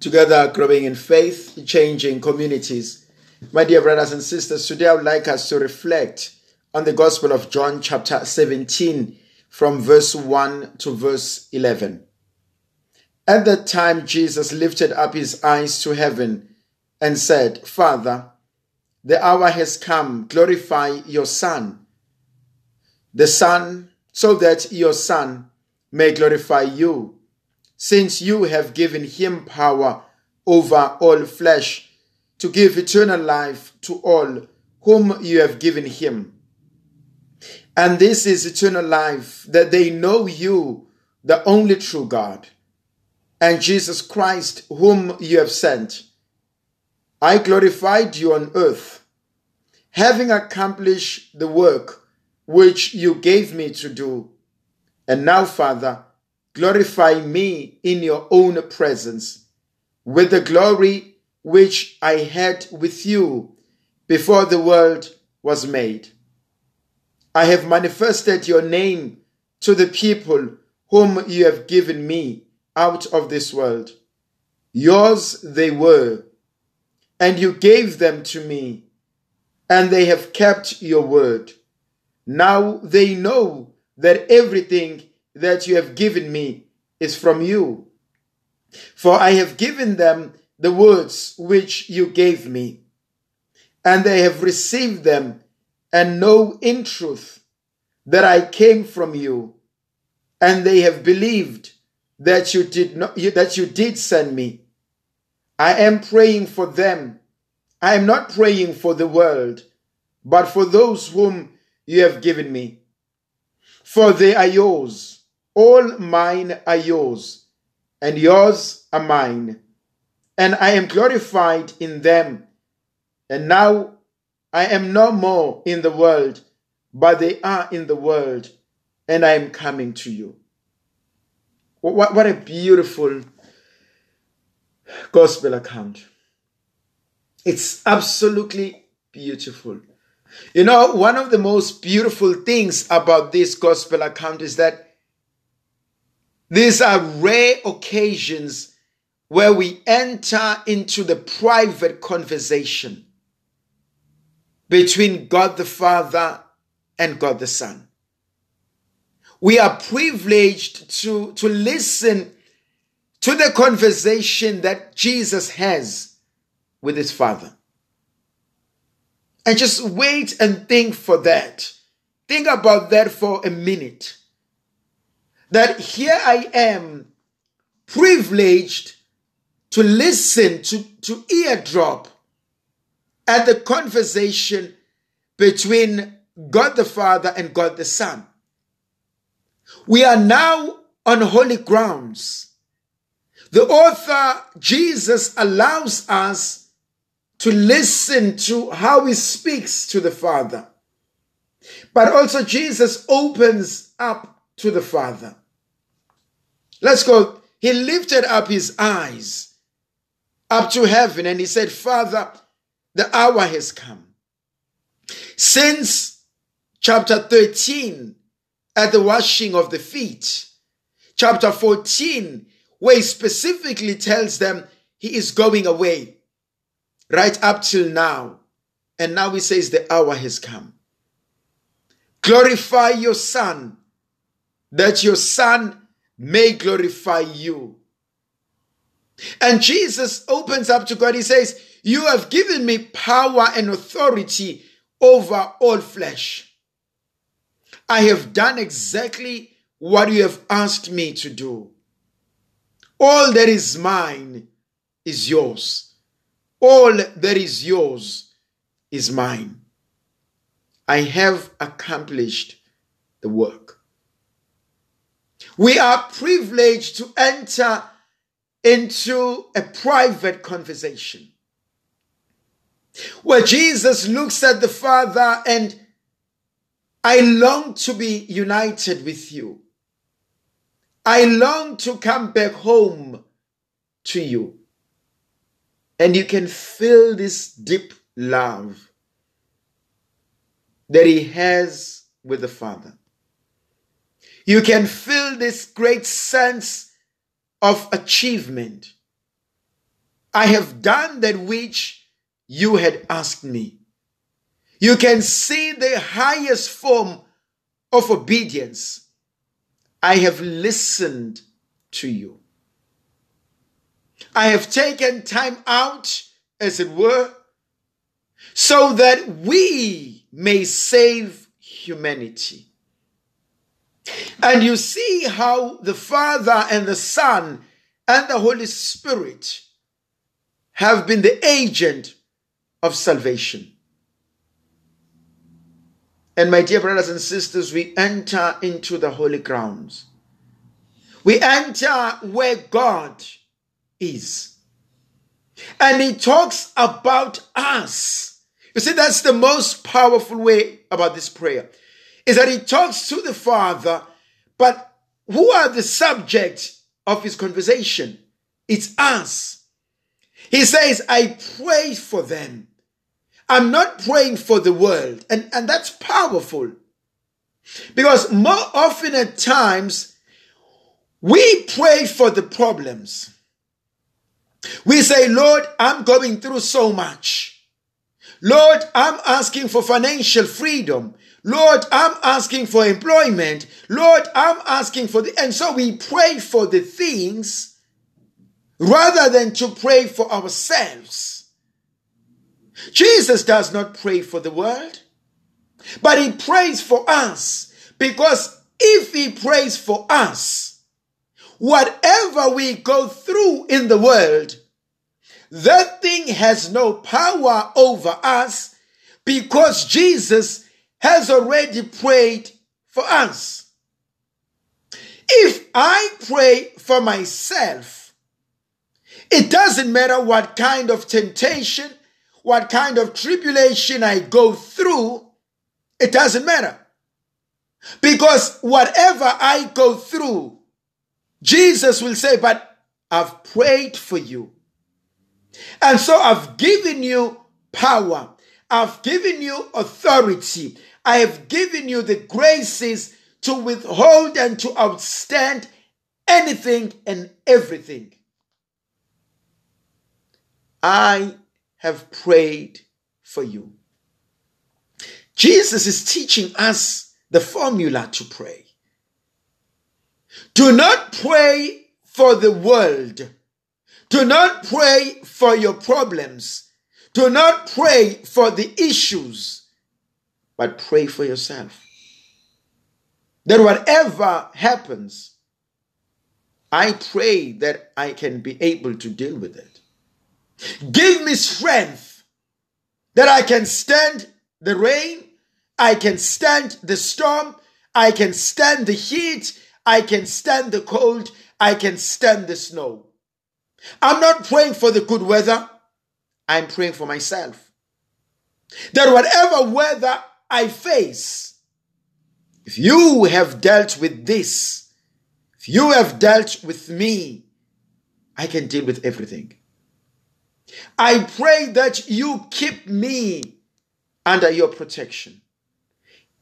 together growing in faith, changing communities. My dear brothers and sisters, today I would like us to reflect on the Gospel of John, chapter 17, from verse 1 to verse 11. At that time, Jesus lifted up his eyes to heaven and said, Father, the hour has come, glorify your Son, the Son, so that your Son may glorify you since you have given him power over all flesh to give eternal life to all whom you have given him. And this is eternal life, that they know you, the only true God, and Jesus Christ, whom you have sent. I glorified you on earth, having accomplished the work which you gave me to do. And now, Father, glorify me in your own presence with the glory which I had with you before the world was made. I have manifested your name to the people whom you have given me out of this world. Yours they were, and you gave them to me, and they have kept your word. Now they know that everything that you have given me is from you. For I have given them the words which you gave me, and they have received them and know in truth that I came from you, and they have believed that you did not that you did send me. I am praying for them. I am not praying for the world, but for those whom you have given me. For they are yours all mine are yours, and yours are mine. And I am glorified in them. And now I am no more in the world, but they are in the world, and I am coming to you. What, what a beautiful gospel account. It's absolutely beautiful. You know, one of the most beautiful things about this gospel account is that these are rare occasions where we enter into the private conversation between God the Father and God the Son. We are privileged to, to listen to the conversation that Jesus has with his Father. And just wait and think for that. Think about that for a minute that here I am privileged to listen, to, to eardrop at the conversation between God the Father and God the Son. We are now on holy grounds. The author, Jesus, allows us to listen to how he speaks to the Father. But also, Jesus opens up to the Father. Let's go. He lifted up his eyes up to heaven and he said, Father, the hour has come. Since chapter 13, at the washing of the feet, chapter 14, where he specifically tells them he is going away, right up till now. And now he says, The hour has come. Glorify your Son, that your Son may glorify you. And Jesus opens up to God. He says, You have given me power and authority over all flesh. I have done exactly what you have asked me to do. All that is mine is yours. All that is yours is mine. I have accomplished the work. We are privileged to enter into a private conversation where Jesus looks at the Father and I long to be united with you. I long to come back home to you. And you can feel this deep love that he has with the Father. You can feel this great sense of achievement I have done that which you had asked me. You can see the highest form of obedience. I have listened to you. I have taken time out, as it were, so that we may save humanity. And you see how the Father and the Son and the Holy Spirit have been the agent of salvation. And my dear brothers and sisters, we enter into the holy grounds. We enter where God is. And he talks about us. You see, that's the most powerful way about this prayer is that he talks to the Father, but who are the subject of his conversation? It's us. He says, I pray for them. I'm not praying for the world. And, and that's powerful. Because more often at times, we pray for the problems. We say, Lord, I'm going through so much. Lord, I'm asking for financial freedom. Lord, I'm asking for employment. Lord, I'm asking for the, and so we pray for the things rather than to pray for ourselves. Jesus does not pray for the world, but he prays for us because if he prays for us, whatever we go through in the world, that thing has no power over us because Jesus has already prayed for us. If I pray for myself, it doesn't matter what kind of temptation, what kind of tribulation I go through, it doesn't matter. Because whatever I go through, Jesus will say, But I've prayed for you. And so I've given you power. I've given you authority. I have given you the graces to withhold and to outstand anything and everything. I have prayed for you. Jesus is teaching us the formula to pray. Do not pray for the world. Do not pray for your problems. Do not pray for the issues but pray for yourself. That whatever happens, I pray that I can be able to deal with it. Give me strength that I can stand the rain, I can stand the storm, I can stand the heat, I can stand the cold, I can stand the snow. I'm not praying for the good weather, I'm praying for myself. That whatever weather I face. If you have dealt with this, if you have dealt with me, I can deal with everything. I pray that you keep me under your protection.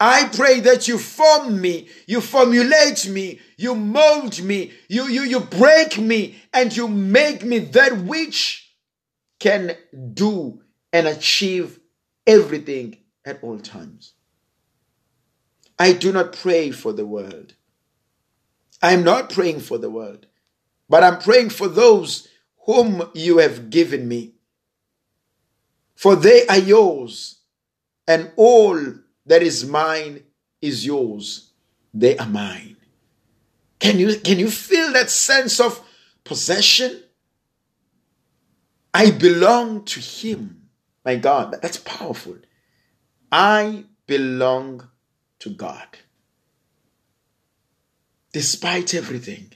I pray that you form me, you formulate me, you mold me, you, you, you break me, and you make me that which can do and achieve everything at all times. I do not pray for the world. I am not praying for the world, but I'm praying for those whom you have given me. For they are yours, and all that is mine is yours. They are mine. Can you, can you feel that sense of possession? I belong to Him. My God, that's powerful. I belong to God. Despite everything,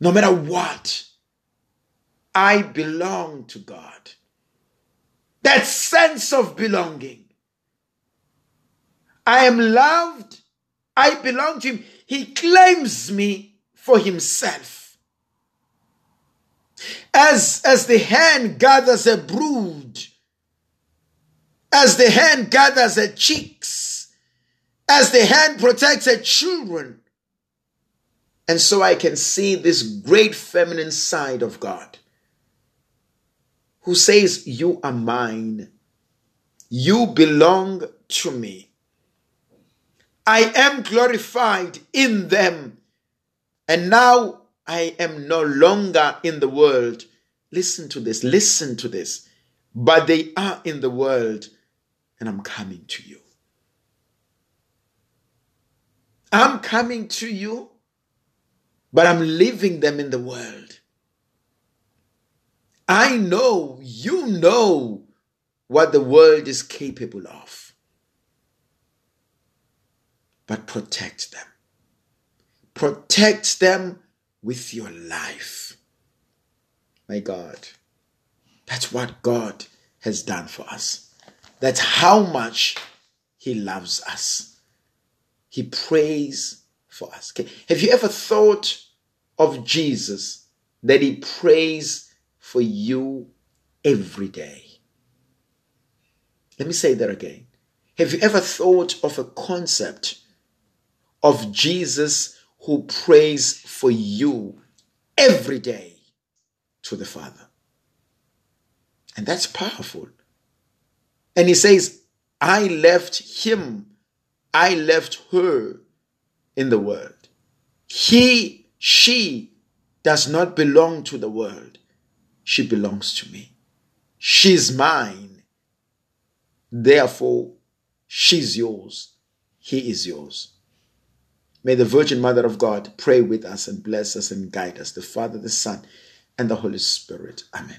no matter what, I belong to God. That sense of belonging. I am loved. I belong to Him. He claims me for Himself. As, as the hen gathers a brood as the hen gathers her chicks, as the hen protects her children. And so I can see this great feminine side of God. who says, You are mine. You belong to me. I am glorified in them. And now I am no longer in the world. Listen to this, listen to this. But they are in the world, and I'm coming to you. I'm coming to you, but I'm leaving them in the world. I know, you know what the world is capable of. But protect them. Protect them with your life. My God, that's what God has done for us. That's how much He loves us. He prays for us. Okay. Have you ever thought of Jesus that He prays for you every day? Let me say that again. Have you ever thought of a concept of Jesus who prays for you every day to the Father? And that's powerful. And he says, I left him, I left her in the world. He, she does not belong to the world. She belongs to me. She's mine. Therefore, she's yours. He is yours. May the Virgin Mother of God pray with us and bless us and guide us, the Father, the Son, and the Holy Spirit. Amen.